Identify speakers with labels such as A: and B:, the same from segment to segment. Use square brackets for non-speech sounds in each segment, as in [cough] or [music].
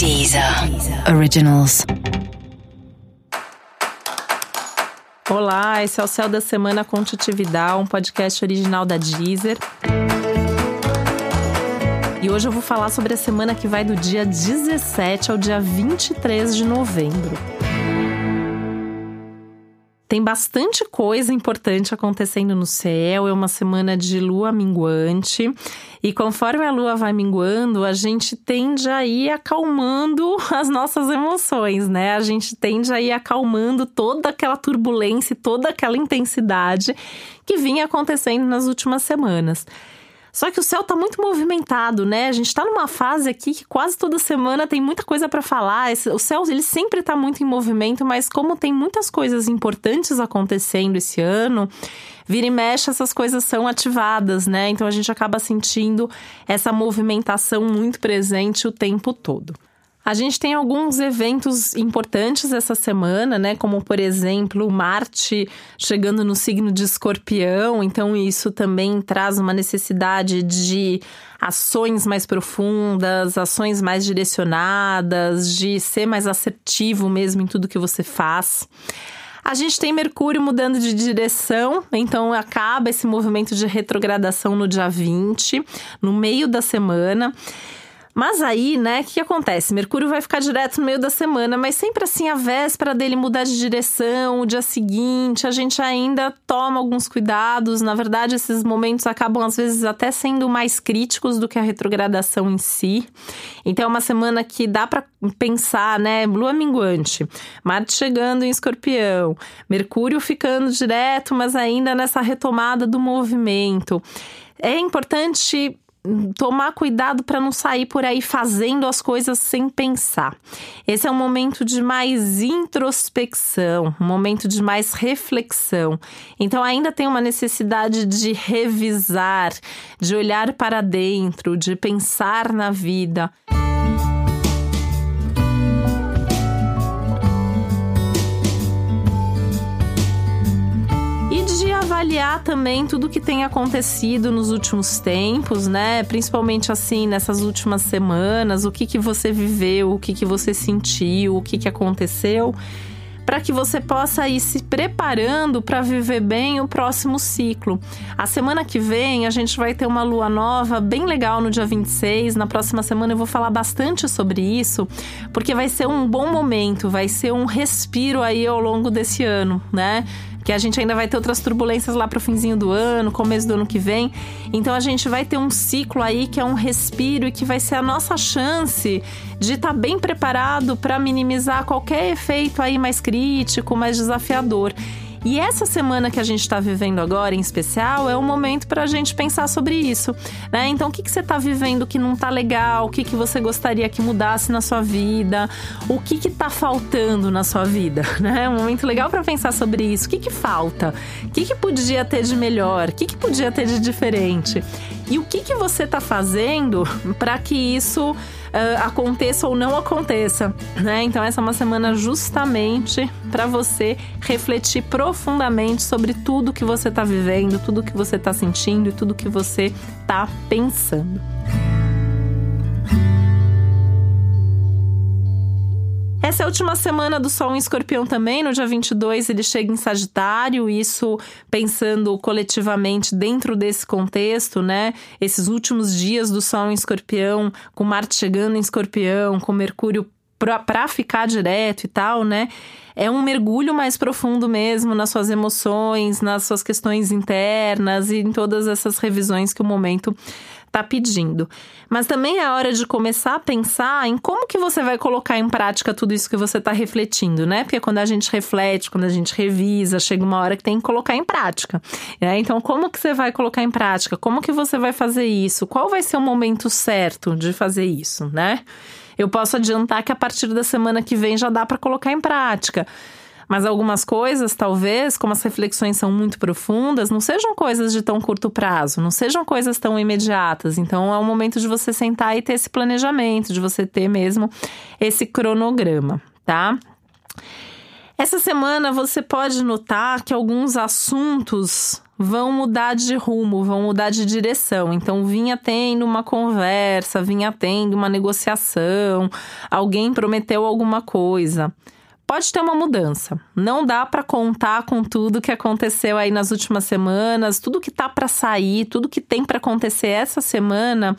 A: Deezer Originals.
B: Olá, esse é o Céu da Semana com Titividade, um podcast original da Deezer. E hoje eu vou falar sobre a semana que vai do dia 17 ao dia 23 de novembro. Tem bastante coisa importante acontecendo no céu, é uma semana de lua minguante. E conforme a lua vai minguando, a gente tende a ir acalmando [laughs] as nossas emoções, né? A gente tende a ir acalmando toda aquela turbulência, toda aquela intensidade que vinha acontecendo nas últimas semanas. Só que o céu tá muito movimentado, né? A gente tá numa fase aqui que quase toda semana tem muita coisa para falar. O céu, ele sempre tá muito em movimento, mas como tem muitas coisas importantes acontecendo esse ano, vira e mexe essas coisas são ativadas, né? Então a gente acaba sentindo essa movimentação muito presente o tempo todo. A gente tem alguns eventos importantes essa semana, né? Como, por exemplo, Marte chegando no signo de Escorpião, então isso também traz uma necessidade de ações mais profundas, ações mais direcionadas, de ser mais assertivo mesmo em tudo que você faz. A gente tem Mercúrio mudando de direção, então acaba esse movimento de retrogradação no dia 20, no meio da semana. Mas aí, né, o que, que acontece? Mercúrio vai ficar direto no meio da semana, mas sempre assim, a véspera dele mudar de direção, o dia seguinte, a gente ainda toma alguns cuidados. Na verdade, esses momentos acabam, às vezes, até sendo mais críticos do que a retrogradação em si. Então, é uma semana que dá para pensar, né? Lua minguante, Marte chegando em escorpião, Mercúrio ficando direto, mas ainda nessa retomada do movimento. É importante tomar cuidado para não sair por aí fazendo as coisas sem pensar. Esse é um momento de mais introspecção, um momento de mais reflexão. Então ainda tem uma necessidade de revisar, de olhar para dentro, de pensar na vida. Avaliar também tudo que tem acontecido nos últimos tempos, né? Principalmente assim nessas últimas semanas, o que que você viveu, o que que você sentiu, o que que aconteceu, para que você possa ir se preparando para viver bem o próximo ciclo. A semana que vem a gente vai ter uma lua nova bem legal no dia 26. Na próxima semana eu vou falar bastante sobre isso, porque vai ser um bom momento, vai ser um respiro aí ao longo desse ano, né? Que a gente ainda vai ter outras turbulências lá pro finzinho do ano, começo do ano que vem. Então a gente vai ter um ciclo aí que é um respiro e que vai ser a nossa chance de estar tá bem preparado para minimizar qualquer efeito aí mais crítico, mais desafiador. E essa semana que a gente está vivendo agora, em especial, é o momento para a gente pensar sobre isso, né? Então, o que, que você está vivendo que não está legal? O que, que você gostaria que mudasse na sua vida? O que está faltando na sua vida, [laughs] né? É um momento legal para pensar sobre isso. O que, que falta? O que, que podia ter de melhor? O que, que podia ter de diferente? E o que, que você está fazendo para que isso uh, aconteça ou não aconteça, né? Então essa é uma semana justamente para você refletir profundamente sobre tudo que você está vivendo, tudo que você está sentindo e tudo que você está pensando. Essa é a última semana do Sol em Escorpião também. No dia 22 ele chega em Sagitário, isso pensando coletivamente dentro desse contexto, né? Esses últimos dias do Sol em Escorpião, com Marte chegando em Escorpião, com Mercúrio para ficar direto e tal, né? É um mergulho mais profundo mesmo nas suas emoções, nas suas questões internas e em todas essas revisões que o momento está pedindo. Mas também é hora de começar a pensar em como que você vai colocar em prática tudo isso que você está refletindo, né? Porque quando a gente reflete, quando a gente revisa, chega uma hora que tem que colocar em prática. Né? Então, como que você vai colocar em prática? Como que você vai fazer isso? Qual vai ser o momento certo de fazer isso, né? Eu posso adiantar que a partir da semana que vem já dá para colocar em prática. Mas algumas coisas, talvez, como as reflexões são muito profundas, não sejam coisas de tão curto prazo, não sejam coisas tão imediatas. Então é o momento de você sentar e ter esse planejamento, de você ter mesmo esse cronograma, tá? Essa semana você pode notar que alguns assuntos vão mudar de rumo, vão mudar de direção. Então, vinha tendo uma conversa, vinha tendo uma negociação, alguém prometeu alguma coisa. Pode ter uma mudança. Não dá para contar com tudo que aconteceu aí nas últimas semanas, tudo que tá para sair, tudo que tem para acontecer essa semana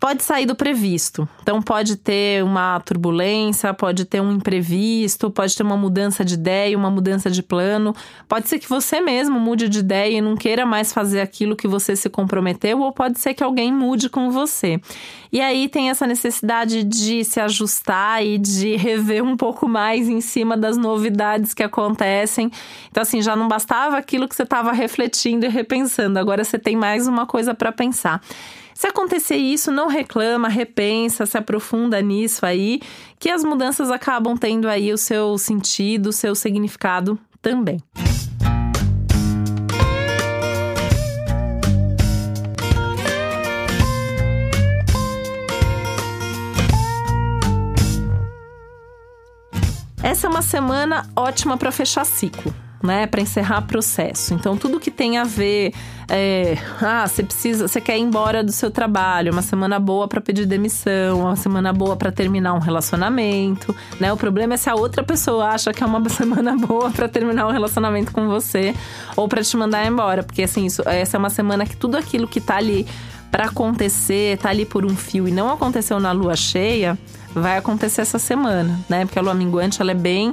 B: pode sair do previsto. Então, pode ter uma turbulência, pode ter um imprevisto, pode ter uma mudança de ideia, uma mudança de plano. Pode ser que você mesmo mude de ideia e não queira mais fazer aquilo que você se comprometeu, ou pode ser que alguém mude com você. E aí tem essa necessidade de se ajustar e de rever um pouco mais em cima das novidades que acontecem. Então, assim, já não bastava aquilo que você estava refletindo e repensando, agora você tem mais uma coisa para pensar. Se acontecer isso, não reclama, repensa, se aprofunda nisso aí, que as mudanças acabam tendo aí o seu sentido, o seu significado também. Essa é uma semana ótima para fechar ciclo né, para encerrar processo. Então, tudo que tem a ver, é, ah, você precisa, você quer ir embora do seu trabalho, uma semana boa para pedir demissão, uma semana boa para terminar um relacionamento, né? O problema é se a outra pessoa acha que é uma [laughs] semana boa para terminar um relacionamento com você ou para te mandar embora, porque assim, isso, essa é uma semana que tudo aquilo que tá ali para acontecer, tá ali por um fio e não aconteceu na lua cheia, vai acontecer essa semana, né? Porque a lua minguante ela é bem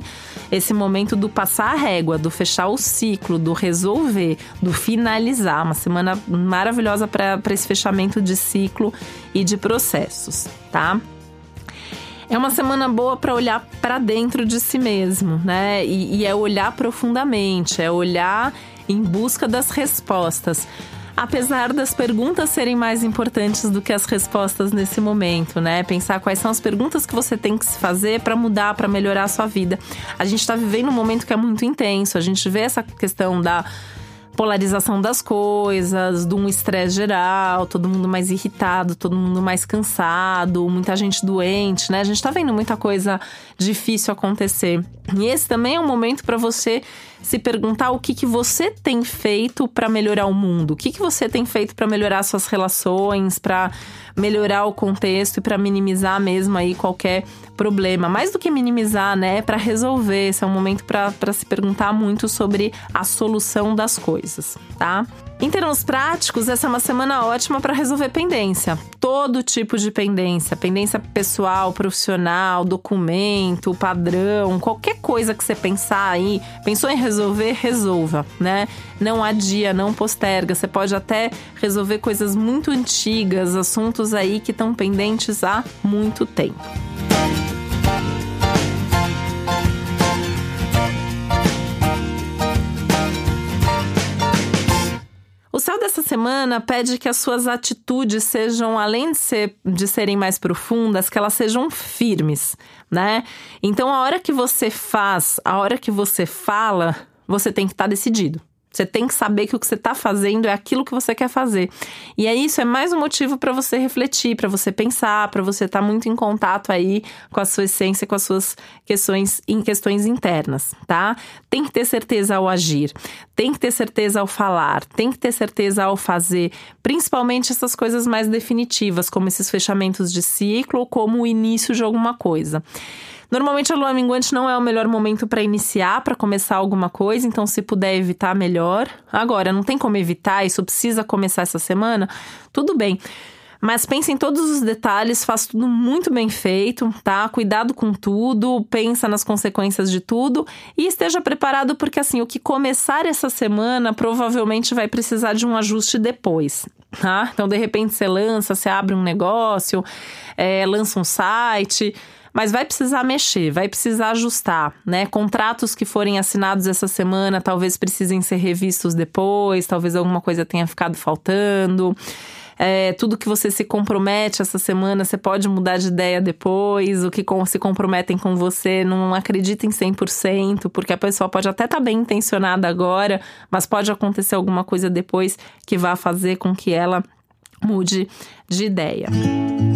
B: esse momento do passar a régua, do fechar o ciclo, do resolver, do finalizar. Uma semana maravilhosa para esse fechamento de ciclo e de processos, tá? É uma semana boa para olhar para dentro de si mesmo, né? E, e é olhar profundamente, é olhar em busca das respostas apesar das perguntas serem mais importantes do que as respostas nesse momento, né? Pensar quais são as perguntas que você tem que se fazer para mudar, para melhorar a sua vida. A gente está vivendo um momento que é muito intenso, a gente vê essa questão da polarização das coisas, de um estresse geral, todo mundo mais irritado, todo mundo mais cansado, muita gente doente, né? A gente tá vendo muita coisa difícil acontecer. E esse também é um momento para você se perguntar o que, que você tem feito para melhorar o mundo, o que, que você tem feito para melhorar suas relações, para melhorar o contexto e para minimizar mesmo aí qualquer problema. Mais do que minimizar, né? Para resolver. Esse é um momento para se perguntar muito sobre a solução das coisas, tá? Em termos práticos, essa é uma semana ótima para resolver pendência. Todo tipo de pendência, pendência pessoal, profissional, documento, padrão, qualquer coisa que você pensar aí, pensou em resolver, resolva, né? Não adia, não posterga. Você pode até resolver coisas muito antigas, assuntos aí que estão pendentes há muito tempo. Dessa semana pede que as suas atitudes sejam, além de, ser, de serem mais profundas, que elas sejam firmes, né? Então, a hora que você faz, a hora que você fala, você tem que estar tá decidido. Você tem que saber que o que você está fazendo é aquilo que você quer fazer. E é isso, é mais um motivo para você refletir, para você pensar, para você estar tá muito em contato aí com a sua essência, com as suas questões em questões internas, tá? Tem que ter certeza ao agir, tem que ter certeza ao falar, tem que ter certeza ao fazer, principalmente essas coisas mais definitivas, como esses fechamentos de ciclo ou como o início de alguma coisa. Normalmente a lua minguante não é o melhor momento para iniciar, para começar alguma coisa, então se puder evitar, melhor. Agora, não tem como evitar, isso precisa começar essa semana, tudo bem. Mas pense em todos os detalhes, faça tudo muito bem feito, tá? Cuidado com tudo, pensa nas consequências de tudo e esteja preparado porque assim, o que começar essa semana provavelmente vai precisar de um ajuste depois. Tá? Então, de repente, você lança, você abre um negócio, é, lança um site, mas vai precisar mexer, vai precisar ajustar, né? Contratos que forem assinados essa semana talvez precisem ser revistos depois, talvez alguma coisa tenha ficado faltando. É, tudo que você se compromete essa semana, você pode mudar de ideia depois. O que se comprometem com você, não acredita em 100%, porque a pessoa pode até estar tá bem intencionada agora, mas pode acontecer alguma coisa depois que vá fazer com que ela mude de ideia. Música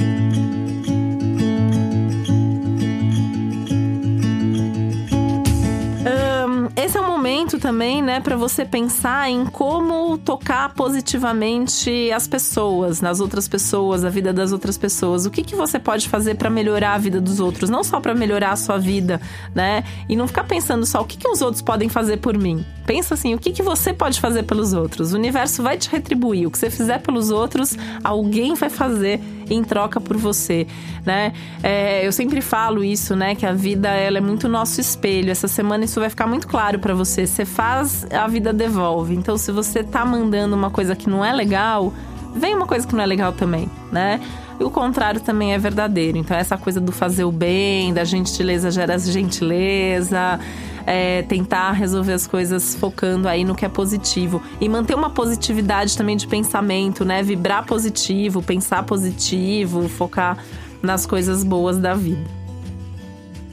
B: também, né, para você pensar em como tocar positivamente as pessoas, nas outras pessoas, a vida das outras pessoas. O que, que você pode fazer para melhorar a vida dos outros, não só para melhorar a sua vida, né? E não ficar pensando só o que, que os outros podem fazer por mim. Pensa assim, o que, que você pode fazer pelos outros? O universo vai te retribuir. O que você fizer pelos outros, alguém vai fazer em troca por você, né? É, eu sempre falo isso, né? Que a vida ela é muito nosso espelho. Essa semana isso vai ficar muito claro para você. Você faz, a vida devolve. Então, se você tá mandando uma coisa que não é legal, vem uma coisa que não é legal também, né? E o contrário também é verdadeiro. Então, essa coisa do fazer o bem, da gentileza gera gentileza é, tentar resolver as coisas focando aí no que é positivo. E manter uma positividade também de pensamento, né? Vibrar positivo, pensar positivo, focar nas coisas boas da vida.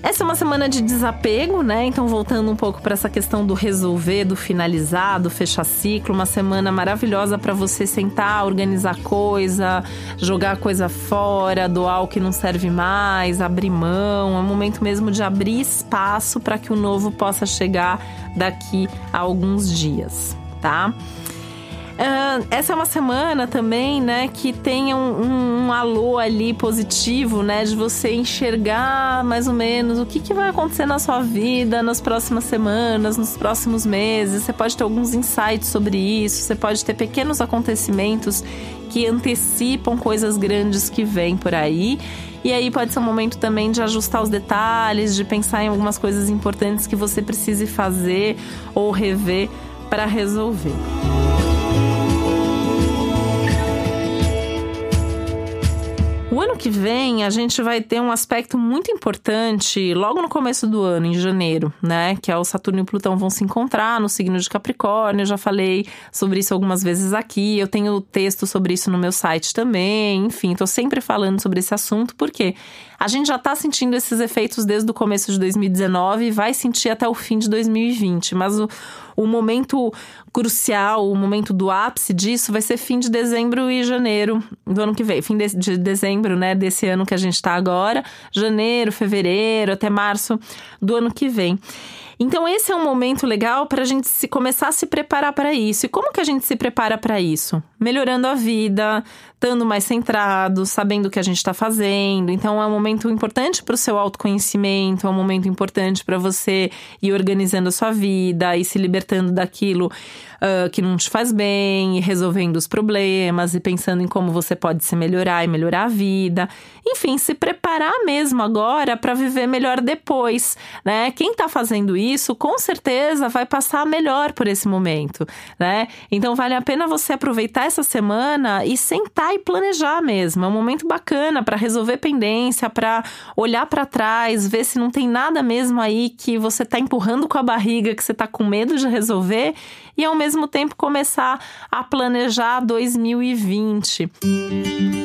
B: Essa é uma semana de desapego, né? Então, voltando um pouco para essa questão do resolver, do finalizar, do fechar ciclo, uma semana maravilhosa para você sentar, organizar coisa, jogar coisa fora, doar o que não serve mais, abrir mão. É um momento mesmo de abrir espaço para que o novo possa chegar daqui a alguns dias, tá? Uh, essa é uma semana também, né, que tenha um, um, um, alô ali positivo, né, de você enxergar mais ou menos o que, que vai acontecer na sua vida nas próximas semanas, nos próximos meses. Você pode ter alguns insights sobre isso, você pode ter pequenos acontecimentos que antecipam coisas grandes que vêm por aí. E aí pode ser um momento também de ajustar os detalhes, de pensar em algumas coisas importantes que você precise fazer ou rever para resolver. Ano que vem a gente vai ter um aspecto muito importante logo no começo do ano, em janeiro, né? Que é o Saturno e o Plutão vão se encontrar no signo de Capricórnio. Eu já falei sobre isso algumas vezes aqui. Eu tenho texto sobre isso no meu site também. Enfim, tô sempre falando sobre esse assunto porque a gente já tá sentindo esses efeitos desde o começo de 2019 e vai sentir até o fim de 2020. Mas o o momento crucial, o momento do ápice disso vai ser fim de dezembro e janeiro do ano que vem. Fim de, de dezembro, né, desse ano que a gente está agora, janeiro, fevereiro, até março do ano que vem. Então, esse é um momento legal para a gente se, começar a se preparar para isso. E como que a gente se prepara para isso? Melhorando a vida, estando mais centrado, sabendo o que a gente está fazendo. Então, é um momento importante para o seu autoconhecimento, é um momento importante para você ir organizando a sua vida e se libertando daquilo uh, que não te faz bem, e resolvendo os problemas e pensando em como você pode se melhorar e melhorar a vida. Enfim, se preparar mesmo agora para viver melhor depois, né? Quem está fazendo isso, com certeza vai passar melhor por esse momento, né? Então, vale a pena você aproveitar essa semana e sentar e planejar mesmo. É um momento bacana para resolver pendência, para olhar para trás, ver se não tem nada mesmo aí que você está empurrando com a barriga, que você está com medo de resolver e ao mesmo tempo começar a planejar 2020.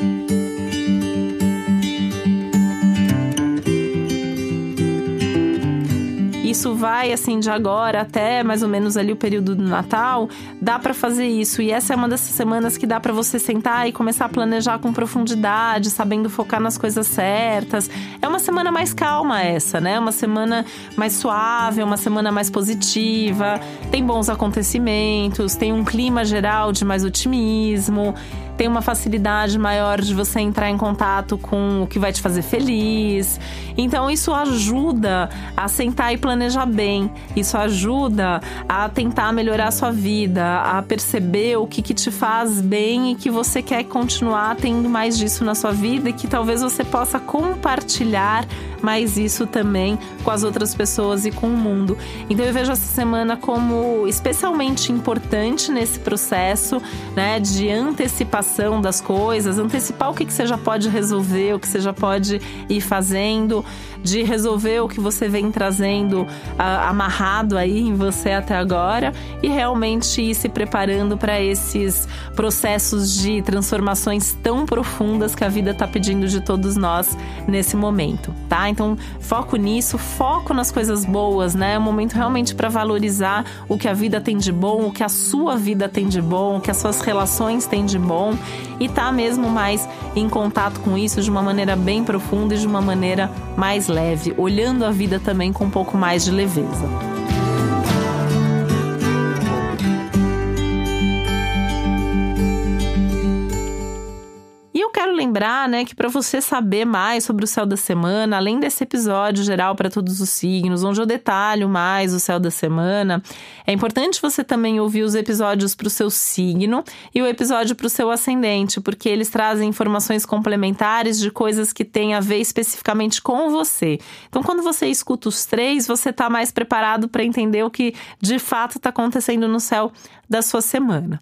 B: Isso vai assim de agora até mais ou menos ali o período do Natal, dá para fazer isso. E essa é uma dessas semanas que dá para você sentar e começar a planejar com profundidade, sabendo focar nas coisas certas. É uma semana mais calma essa, né? Uma semana mais suave, uma semana mais positiva, tem bons acontecimentos, tem um clima geral de mais otimismo tem uma facilidade maior de você entrar em contato com o que vai te fazer feliz. Então isso ajuda a sentar e planejar bem. Isso ajuda a tentar melhorar a sua vida, a perceber o que, que te faz bem e que você quer continuar tendo mais disso na sua vida e que talvez você possa compartilhar mais isso também com as outras pessoas e com o mundo. Então eu vejo essa semana como especialmente importante nesse processo, né, de antecipação das coisas, antecipar o que, que você já pode resolver, o que você já pode ir fazendo, de resolver o que você vem trazendo amarrado aí em você até agora e realmente ir se preparando para esses processos de transformações tão profundas que a vida está pedindo de todos nós nesse momento, tá? Então, foco nisso, foco nas coisas boas, né? É um momento realmente para valorizar o que a vida tem de bom, o que a sua vida tem de bom, o que as suas relações têm de bom e tá mesmo mais em contato com isso de uma maneira bem profunda e de uma maneira mais leve, olhando a vida também com um pouco mais de leveza. Lembrar, né, que para você saber mais sobre o céu da semana, além desse episódio geral para todos os signos, onde eu detalho mais o céu da semana, é importante você também ouvir os episódios para o seu signo e o episódio para o seu ascendente, porque eles trazem informações complementares de coisas que têm a ver especificamente com você. Então, quando você escuta os três, você está mais preparado para entender o que de fato está acontecendo no céu da sua semana.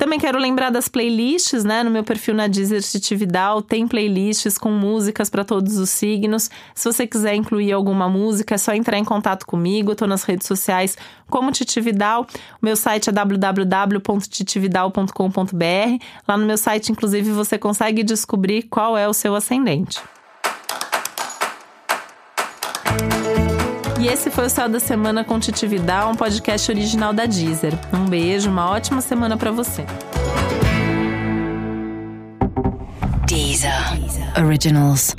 B: Também quero lembrar das playlists, né? No meu perfil na Deezer Titividal tem playlists com músicas para todos os signos. Se você quiser incluir alguma música, é só entrar em contato comigo. Estou nas redes sociais como Titividal. O meu site é www.titividal.com.br. Lá no meu site, inclusive, você consegue descobrir qual é o seu ascendente. E esse foi o Céu da Semana com Titi um podcast original da Deezer. Um beijo, uma ótima semana para você.
A: Deezer. Originals.